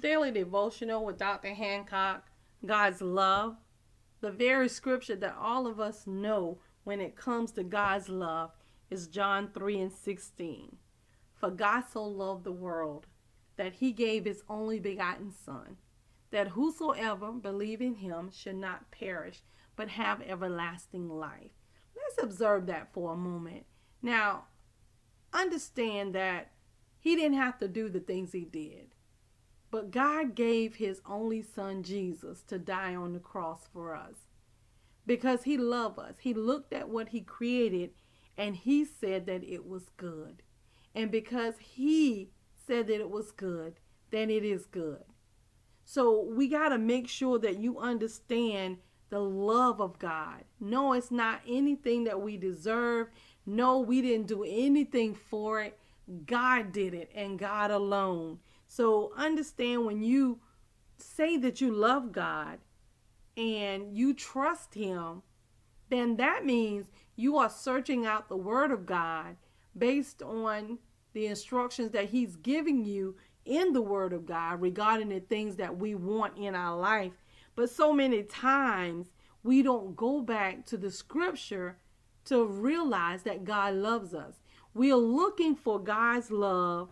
daily devotional with Dr. Hancock, God's love, the very scripture that all of us know when it comes to God's love is John 3 and 16. For God so loved the world that he gave his only begotten Son, that whosoever believe in him should not perish, but have everlasting life. Let's observe that for a moment. Now, understand that he didn't have to do the things he did. But God gave his only son Jesus to die on the cross for us because he loved us. He looked at what he created and he said that it was good. And because he said that it was good, then it is good. So we got to make sure that you understand the love of God. No, it's not anything that we deserve. No, we didn't do anything for it. God did it and God alone. So understand when you say that you love God and you trust Him, then that means you are searching out the Word of God based on the instructions that He's giving you in the Word of God regarding the things that we want in our life. But so many times we don't go back to the Scripture to realize that God loves us. We are looking for God's love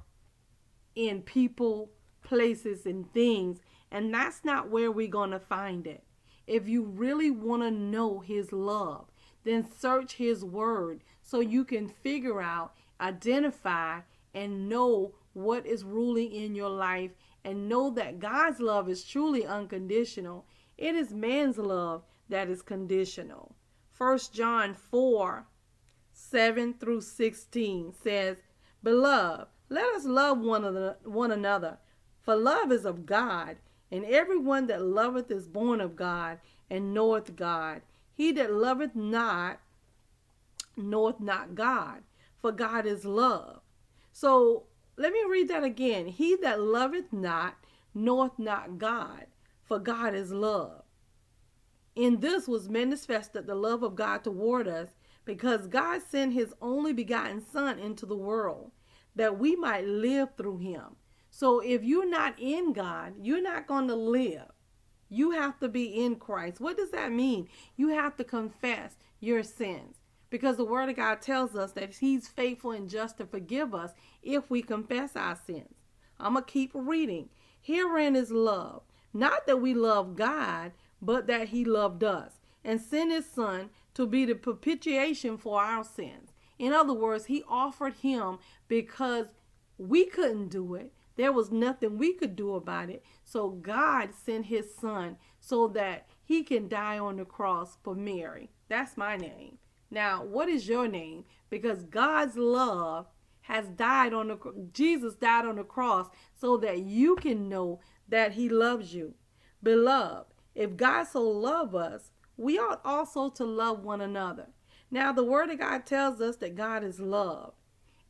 in people, places, and things. And that's not where we're going to find it. If you really want to know His love, then search His Word so you can figure out, identify, and know what is ruling in your life and know that God's love is truly unconditional. It is man's love that is conditional. 1 John 4 7 through 16 says, Beloved, let us love one, one another, for love is of God, and everyone that loveth is born of God, and knoweth God. He that loveth not knoweth not God, for God is love. So let me read that again. He that loveth not knoweth not God, for God is love. In this was manifested the love of God toward us, because God sent his only begotten Son into the world that we might live through him. So if you're not in God, you're not going to live. You have to be in Christ. What does that mean? You have to confess your sins because the Word of God tells us that He's faithful and just to forgive us if we confess our sins. I'm going to keep reading. Herein is love, not that we love God, but that He loved us and sent His Son to be the propitiation for our sins. In other words, He offered Him because we couldn't do it. There was nothing we could do about it. So God sent his son so that he can die on the cross for Mary. That's my name. Now, what is your name? Because God's love has died on the Jesus died on the cross so that you can know that he loves you. Beloved, if God so love us, we ought also to love one another. Now, the word of God tells us that God is love.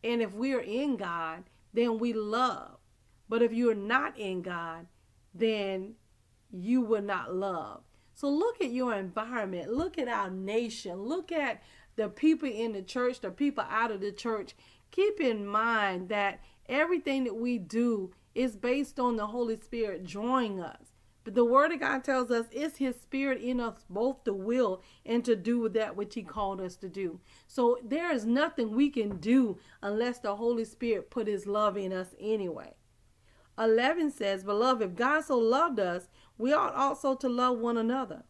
And if we are in God, then we love. But if you are not in God, then you will not love. So look at your environment. Look at our nation. Look at the people in the church, the people out of the church. Keep in mind that everything that we do is based on the Holy Spirit drawing us. But the Word of God tells us it's His Spirit in us both to will and to do that which He called us to do. So there is nothing we can do unless the Holy Spirit put His love in us anyway. 11 says, Beloved, if God so loved us, we ought also to love one another.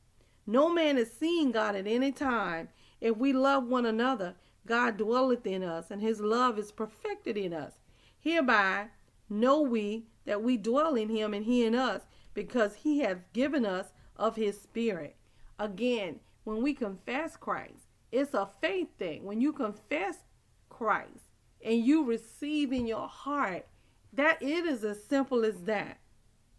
No man is seeing God at any time. If we love one another, God dwelleth in us, and his love is perfected in us. Hereby know we that we dwell in him and he in us, because he hath given us of his spirit. Again, when we confess Christ, it's a faith thing. When you confess Christ and you receive in your heart, that it is as simple as that.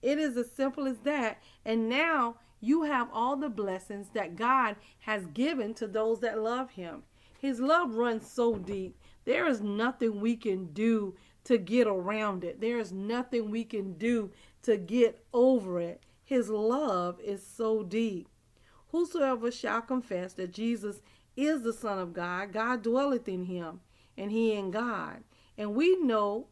It is as simple as that. And now you have all the blessings that God has given to those that love him. His love runs so deep. There is nothing we can do to get around it. There is nothing we can do to get over it. His love is so deep. Whosoever shall confess that Jesus is the Son of God, God dwelleth in him, and he in God. And we know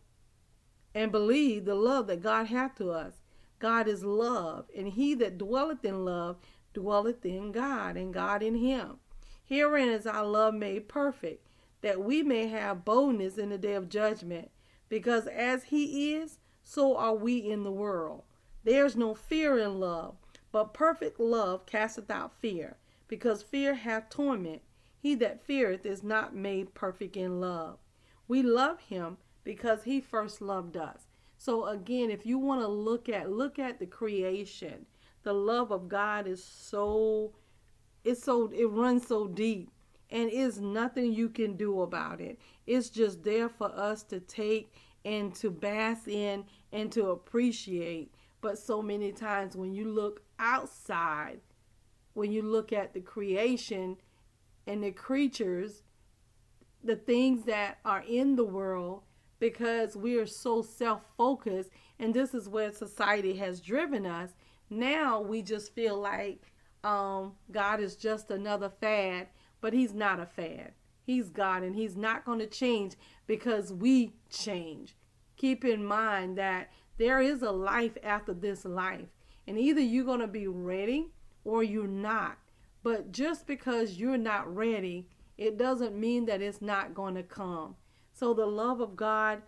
and believe the love that God hath to us. God is love, and he that dwelleth in love dwelleth in God, and God in him. Herein is our love made perfect, that we may have boldness in the day of judgment. Because as he is, so are we in the world. There's no fear in love, but perfect love casteth out fear, because fear hath torment. He that feareth is not made perfect in love. We love him because he first loved us. So again, if you want to look at look at the creation, the love of God is so it's so it runs so deep and is nothing you can do about it. It's just there for us to take and to bask in and to appreciate. But so many times when you look outside, when you look at the creation and the creatures, the things that are in the world, because we are so self focused, and this is where society has driven us. Now we just feel like um, God is just another fad, but He's not a fad. He's God, and He's not going to change because we change. Keep in mind that there is a life after this life, and either you're going to be ready or you're not. But just because you're not ready, it doesn't mean that it's not going to come. So the love of God,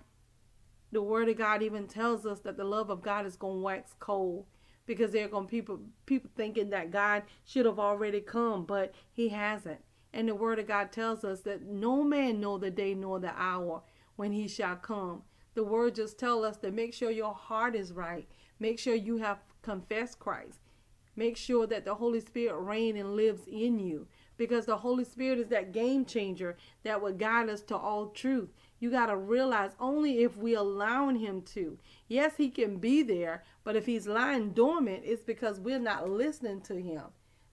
the word of God even tells us that the love of God is going to wax cold because there are going to people people thinking that God should have already come, but he hasn't. And the word of God tells us that no man know the day nor the hour when he shall come. The word just tell us to make sure your heart is right. Make sure you have confessed Christ. Make sure that the Holy Spirit reign and lives in you because the Holy Spirit is that game changer that will guide us to all truth. You got to realize only if we allowing him to. Yes, he can be there, but if he's lying dormant, it's because we're not listening to him.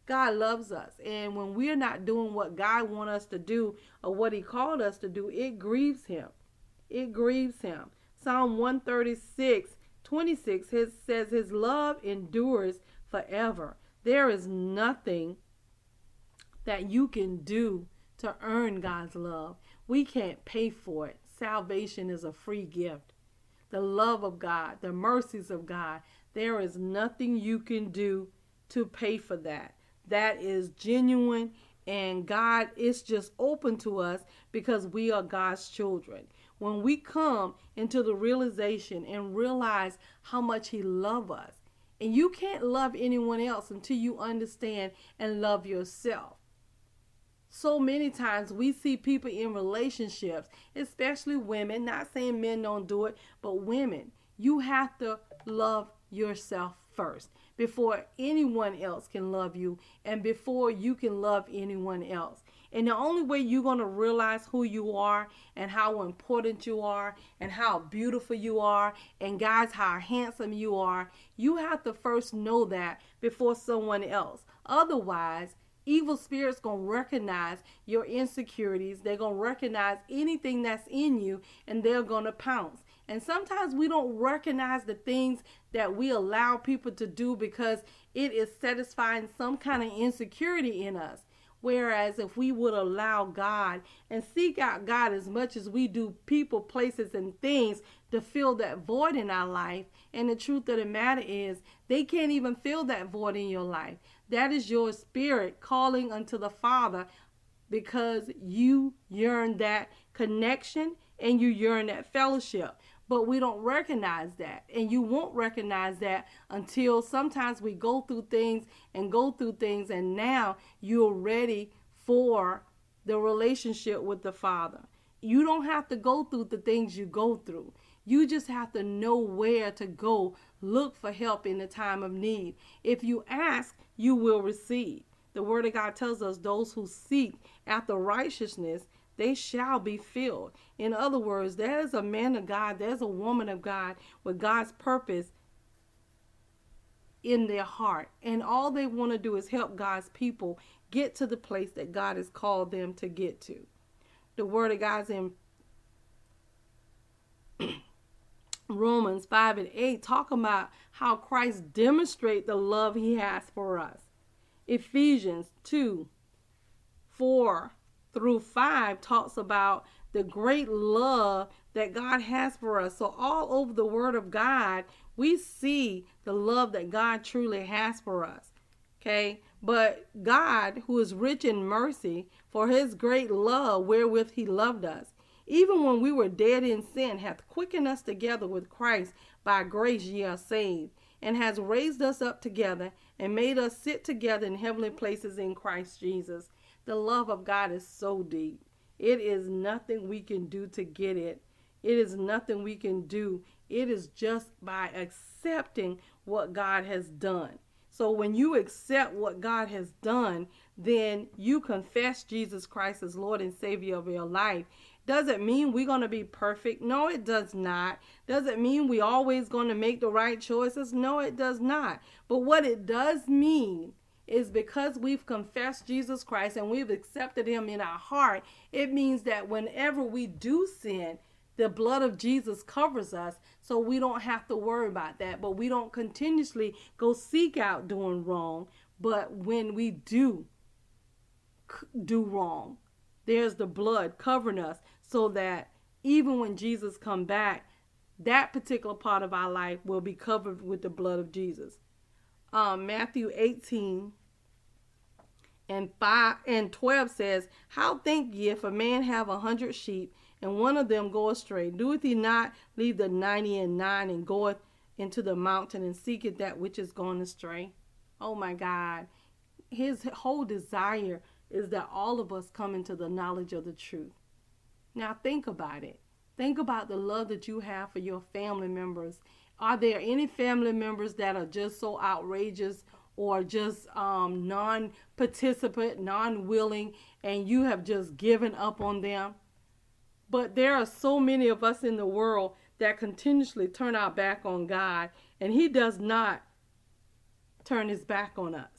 God loves us, and when we're not doing what God wants us to do or what he called us to do, it grieves him. It grieves him. Psalm 136, 26 says his love endures forever. There is nothing that you can do to earn God's love. We can't pay for it. Salvation is a free gift. The love of God, the mercies of God, there is nothing you can do to pay for that. That is genuine, and God is just open to us because we are God's children. When we come into the realization and realize how much He loves us, and you can't love anyone else until you understand and love yourself so many times we see people in relationships, especially women, not saying men don't do it, but women, you have to love yourself first before anyone else can love you and before you can love anyone else. And the only way you're going to realize who you are and how important you are and how beautiful you are and guys how handsome you are, you have to first know that before someone else. Otherwise, evil spirits gonna recognize your insecurities they're gonna recognize anything that's in you and they're gonna pounce and sometimes we don't recognize the things that we allow people to do because it is satisfying some kind of insecurity in us Whereas if we would allow God and seek out God as much as we do people, places, and things to fill that void in our life, and the truth of the matter is, they can't even fill that void in your life. That is your spirit calling unto the Father because you yearn that connection and you yearn that fellowship but we don't recognize that. And you won't recognize that until sometimes we go through things and go through things, and now you're ready for the relationship with the Father. You don't have to go through the things you go through. You just have to know where to go look for help in the time of need. If you ask, you will receive. The Word of God tells us those who seek after righteousness they shall be filled. In other words, there's a man of God, there's a woman of God with God's purpose in their heart. And all they want to do is help God's people get to the place that God has called them to get to. The word of God's in Romans 5 and 8 talk about how Christ demonstrate the love he has for us. Ephesians 2 4 through 5 talks about the great love that God has for us. So all over the word of God, We see the love that God truly has for us. Okay? But God, who is rich in mercy, for his great love wherewith he loved us, even when we were dead in sin, hath quickened us together with Christ. By grace ye are saved, and has raised us up together and made us sit together in heavenly places in Christ Jesus. The love of God is so deep. It is nothing we can do to get it. It is nothing we can do. It is just by accepting what God has done. So when you accept what God has done, then you confess Jesus Christ as Lord and Savior of your life. Does it mean we're going to be perfect? No, it does not. Does it mean we always going to make the right choices? No, it does not. But what it does mean is because we've confessed Jesus Christ and we've accepted him in our heart, it means that whenever we do sin, the blood of Jesus covers us so we don't have to worry about that. But we don't continuously go seek out doing wrong. But when we do do wrong, there's the blood covering us so that even when Jesus come back, that particular part of our life will be covered with the blood of Jesus. Um, Matthew 18 and 5 and 12 says, How think ye if a man have a hundred sheep, and one of them go astray? Doeth he not leave the ninety and nine and goeth into the mountain and seeketh that which is gone astray? Oh my God. His whole desire is that all of us come into the knowledge of the truth. Now think about it. Think about the love that you have for your family members. Are there any family members that are just so outrageous or just um, non participant, non willing, and you have just given up on them? But there are so many of us in the world that continuously turn our back on God, and He does not turn His back on us.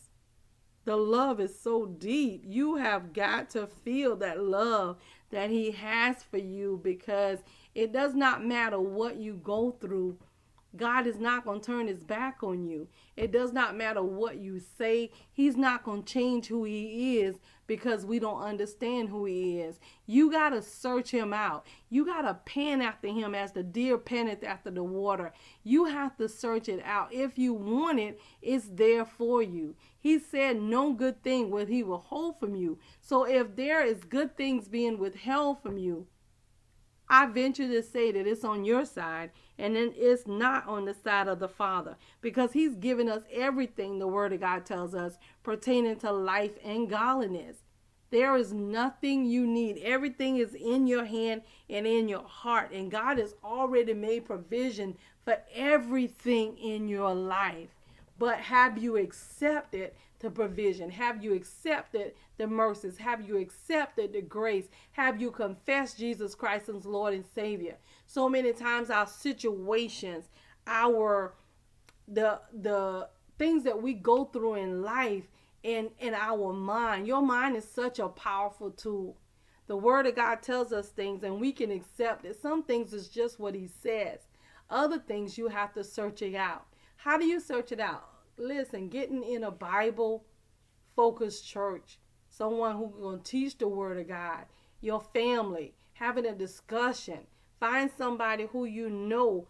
The love is so deep. You have got to feel that love that He has for you because it does not matter what you go through. God is not going to turn his back on you. It does not matter what you say. He's not going to change who he is because we don't understand who he is. You got to search him out. You got to pan after him as the deer panteth after the water. You have to search it out. If you want it, it's there for you. He said, No good thing will he withhold from you. So if there is good things being withheld from you, I venture to say that it's on your side and then it's not on the side of the Father because He's given us everything the Word of God tells us pertaining to life and godliness. There is nothing you need. Everything is in your hand and in your heart. And God has already made provision for everything in your life. But have you accepted the provision? Have you accepted the mercies? Have you accepted the grace? Have you confessed Jesus Christ as Lord and Savior? So many times our situations, our the the things that we go through in life and in our mind. Your mind is such a powerful tool. The word of God tells us things and we can accept it. Some things is just what he says. Other things you have to search it out. How do you search it out? Listen, getting in a Bible focused church, someone who's going to teach the word of God, your family, having a discussion. Find somebody who you know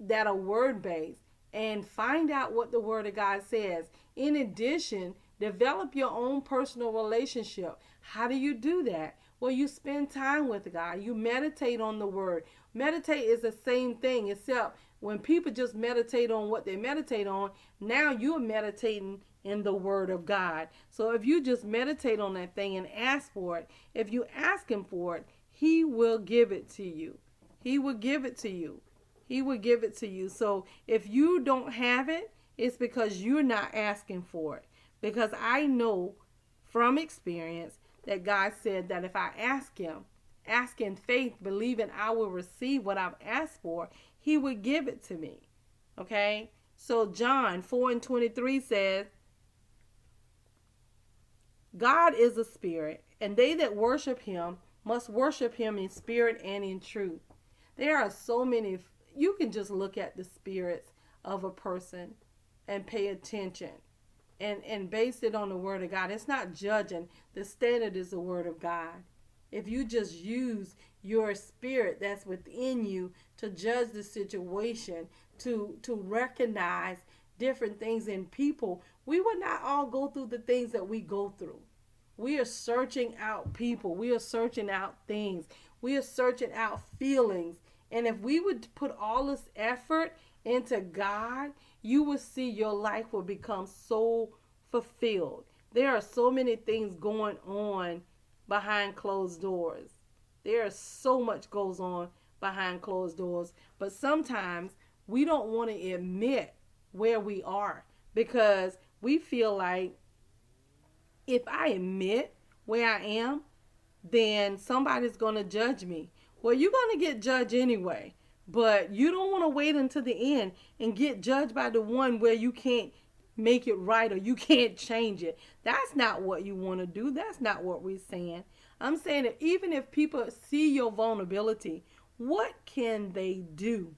that are word based and find out what the word of God says. In addition, develop your own personal relationship. How do you do that? Well, you spend time with God. You meditate on the word. Meditate is the same thing, except when people just meditate on what they meditate on, now you're meditating in the word of God. So if you just meditate on that thing and ask for it, if you ask him for it, he will give it to you. He will give it to you. He will give it to you. So if you don't have it, it's because you're not asking for it. Because I know from experience that God said that if I ask Him, ask in faith, believing I will receive what I've asked for, He would give it to me. Okay? So John 4 and 23 says, God is a spirit, and they that worship Him must worship Him in spirit and in truth. There are so many, you can just look at the spirits of a person and pay attention and and base it on the word of God. It's not judging. The standard is the word of God. If you just use your spirit that's within you to judge the situation, to to recognize different things in people, we would not all go through the things that we go through. We are searching out people. We are searching out things. We are searching out feelings. And if we would put all this effort into God, you will see your life will become so fulfilled. There are so many things going on behind closed doors. There is so much goes on behind closed doors, but sometimes we don't want to admit where we are because we feel like if I admit where I am, then somebody's going to judge me. Well, you're going to get judged anyway, but you don't want to wait until the end and get judged by the one where you can't make it right or you can't change it. That's not what you want to do. That's not what we're saying. I'm saying that even if people see your vulnerability, what can they do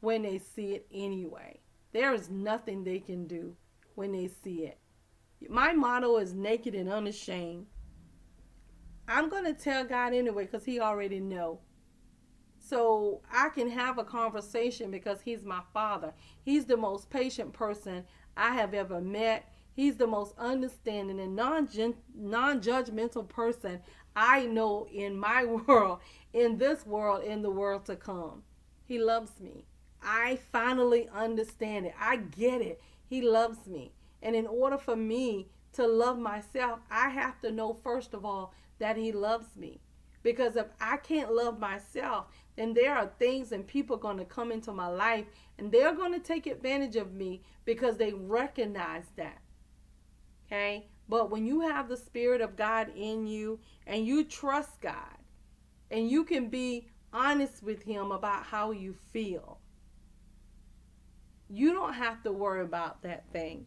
when they see it anyway? There is nothing they can do when they see it. My motto is naked and unashamed. I'm going to tell God anyway because he already know. So I can have a conversation because he's my father. He's the most patient person I have ever met. He's the most understanding and non non-judgmental person I know in my world, in this world, in the world to come. He loves me. I finally understand it. I get it. He loves me. And in order for me to love myself, I have to know, first of all, that He loves me. Because if I can't love myself, then there are things and people going to come into my life and they're going to take advantage of me because they recognize that. Okay? But when you have the Spirit of God in you and you trust God and you can be honest with Him about how you feel, you don't have to worry about that thing.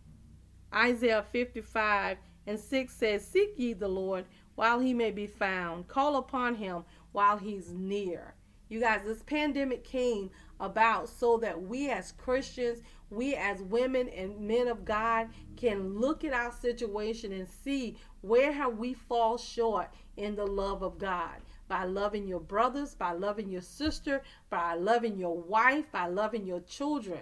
Isaiah 55 and 6 says, Seek ye the Lord while he may be found, call upon him while he's near. You guys, this pandemic came about so that we as Christians, we as women and men of God can look at our situation and see where have we fall short in the love of God by loving your brothers, by loving your sister, by loving your wife, by loving your children.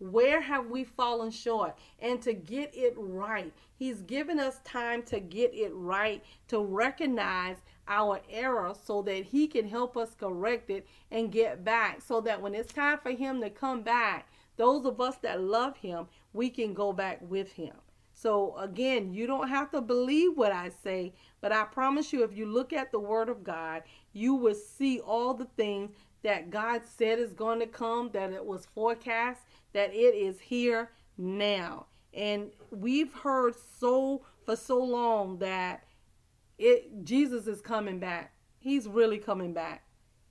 Where have we fallen short? And to get it right. He's given us time to get it right, to recognize our error so that He can help us correct it and get back. So that when it's time for Him to come back, those of us that love Him, we can go back with Him. So again, you don't have to believe what I say, but I promise you, if you look at the Word of God, you will see all the things that God said is going to come, that it was forecast, that it is here now. And we've heard so for so long that it Jesus is coming back. He's really coming back.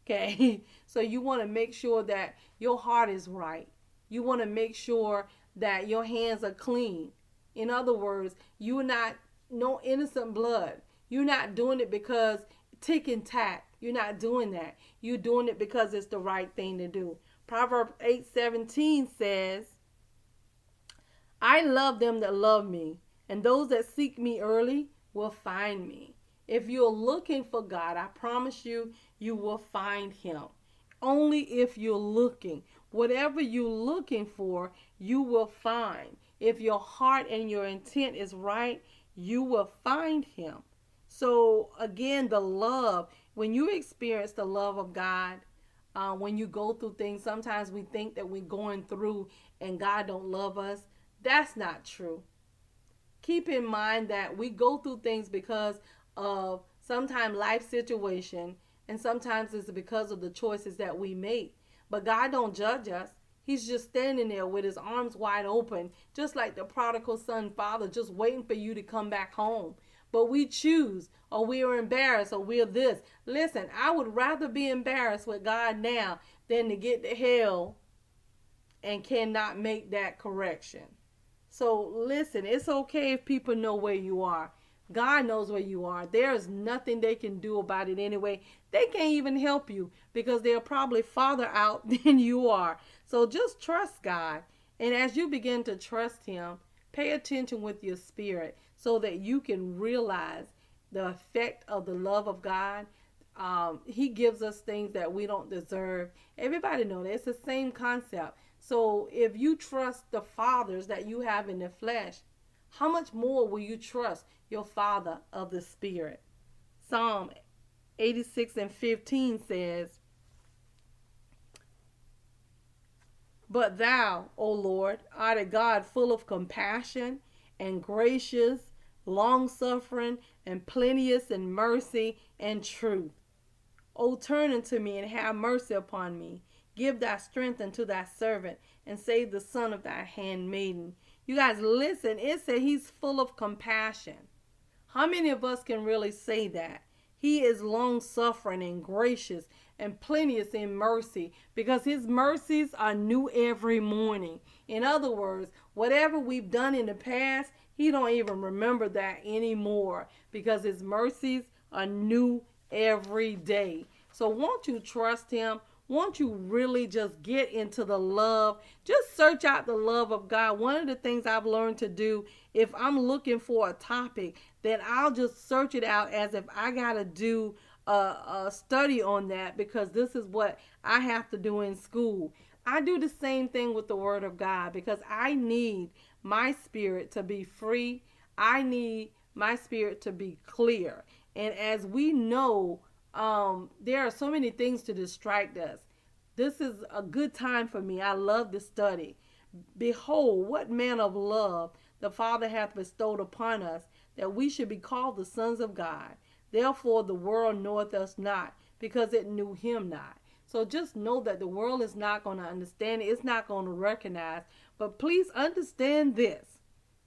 Okay? So you want to make sure that your heart is right. You want to make sure that your hands are clean. In other words, you're not no innocent blood. You're not doing it because tick and tack. You're not doing that. You're doing it because it's the right thing to do. Proverbs 8:17 says, I love them that love me, and those that seek me early will find me. If you're looking for God, I promise you, you will find Him. Only if you're looking. Whatever you're looking for, you will find. If your heart and your intent is right, you will find Him. So, again, the love, when you experience the love of God, uh, when you go through things, sometimes we think that we're going through and God don't love us. That's not true. Keep in mind that we go through things because of sometimes life situation and sometimes it's because of the choices that we make but god don't judge us. He's just standing there with his arms wide open just like the prodigal son father just waiting for you to come back home. But we choose or we are embarrassed or we're this. Listen i would rather be embarrassed with god now than to get to hell and cannot make that correction. So listen it's okay if people know where you are. God knows where you are. There is nothing they can do about it anyway. They can't even help you because they're probably farther out than you are. So just trust God. And as you begin to trust Him, pay attention with your spirit so that you can realize the effect of the love of God. Um, he gives us things that we don't deserve. Everybody knows that. It's the same concept. So if you trust the fathers that you have in the flesh, how much more will you trust your Father of the Spirit? Psalm 86 and 15 says, But thou, O Lord, art a God full of compassion and gracious, long suffering, and plenteous in mercy and truth. O turn unto me and have mercy upon me. Give thy strength unto thy servant, and save the son of thy handmaiden. You guys, listen, it said he's full of compassion. How many of us can really say that? He is long suffering and gracious and plenteous in mercy because his mercies are new every morning. In other words, whatever we've done in the past, he don't even remember that anymore because his mercies are new every day. So won't you trust him? Won't you really just get into the love? Just search out the love of God. One of the things I've learned to do, if I'm looking for a topic, then I'll just search it out as if I got to do a, a study on that because this is what I have to do in school. I do the same thing with the Word of God because I need my spirit to be free. I need my spirit to be clear. And as we know, um, there are so many things to distract us. This is a good time for me. I love to study. Behold, what man of love the Father hath bestowed upon us, that we should be called the sons of God. Therefore, the world knoweth us not, because it knew him not. So just know that the world is not going to understand it, it's not going to recognize. But please understand this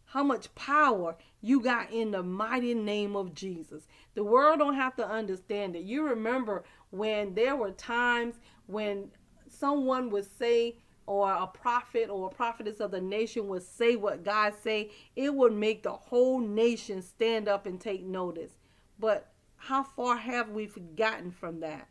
how much power you got in the mighty name of Jesus. The world don't have to understand it. You remember when there were times when someone would say or a prophet or a prophetess of the nation would say what God say, it would make the whole nation stand up and take notice. But how far have we forgotten from that?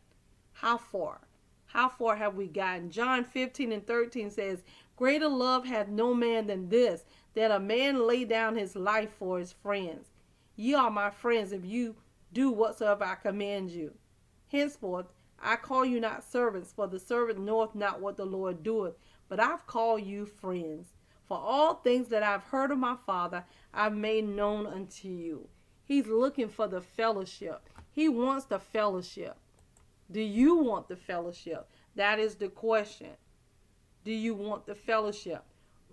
How far? How far have we gotten? John 15 and 13 says, Greater love hath no man than this, that a man lay down his life for his friends. Ye are my friends if you do whatsoever I command you. Henceforth, I call you not servants, for the servant knoweth not what the Lord doeth, but I've called you friends. For all things that I've heard of my Father, I've made known unto you. He's looking for the fellowship. He wants the fellowship. Do you want the fellowship? That is the question. Do you want the fellowship?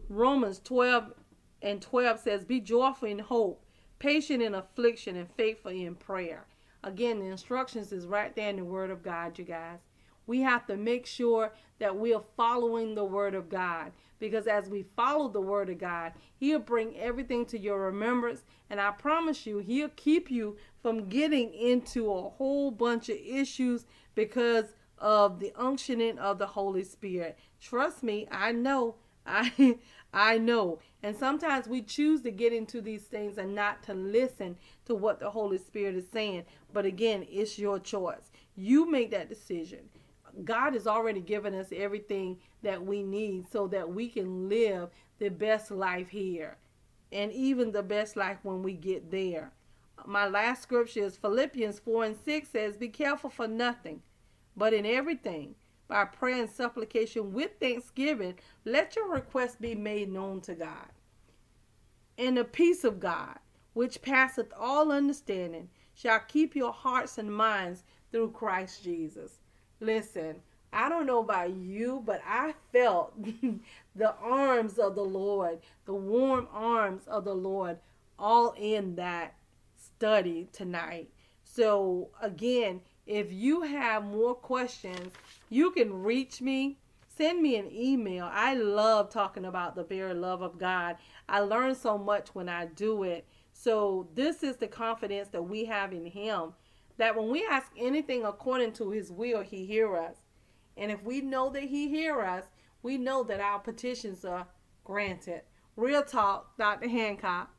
Romans 12 and 12 says, Be joyful in hope, patient in affliction, and faithful in prayer. Again, the instructions is right there in the Word of God, you guys. We have to make sure that we are following the Word of God because as we follow the Word of God, He'll bring everything to your remembrance. And I promise you, He'll keep you from getting into a whole bunch of issues because of the unctioning of the Holy Spirit. Trust me, I know. I I know. And sometimes we choose to get into these things and not to listen to what the Holy Spirit is saying. But again, it's your choice. You make that decision. God has already given us everything that we need so that we can live the best life here and even the best life when we get there. My last scripture is Philippians 4 and 6 says, Be careful for nothing, but in everything, by prayer and supplication with thanksgiving, let your requests be made known to God. And the peace of God, which passeth all understanding, shall keep your hearts and minds through Christ Jesus. Listen, I don't know about you, but I felt the arms of the Lord, the warm arms of the Lord, all in that study tonight. So, again, if you have more questions, you can reach me. Send me an email. I love talking about the very love of God. I learn so much when I do it. So, this is the confidence that we have in Him that when we ask anything according to his will, he hear us. And if we know that he hear us, we know that our petitions are granted. Real talk, Dr. Hancock.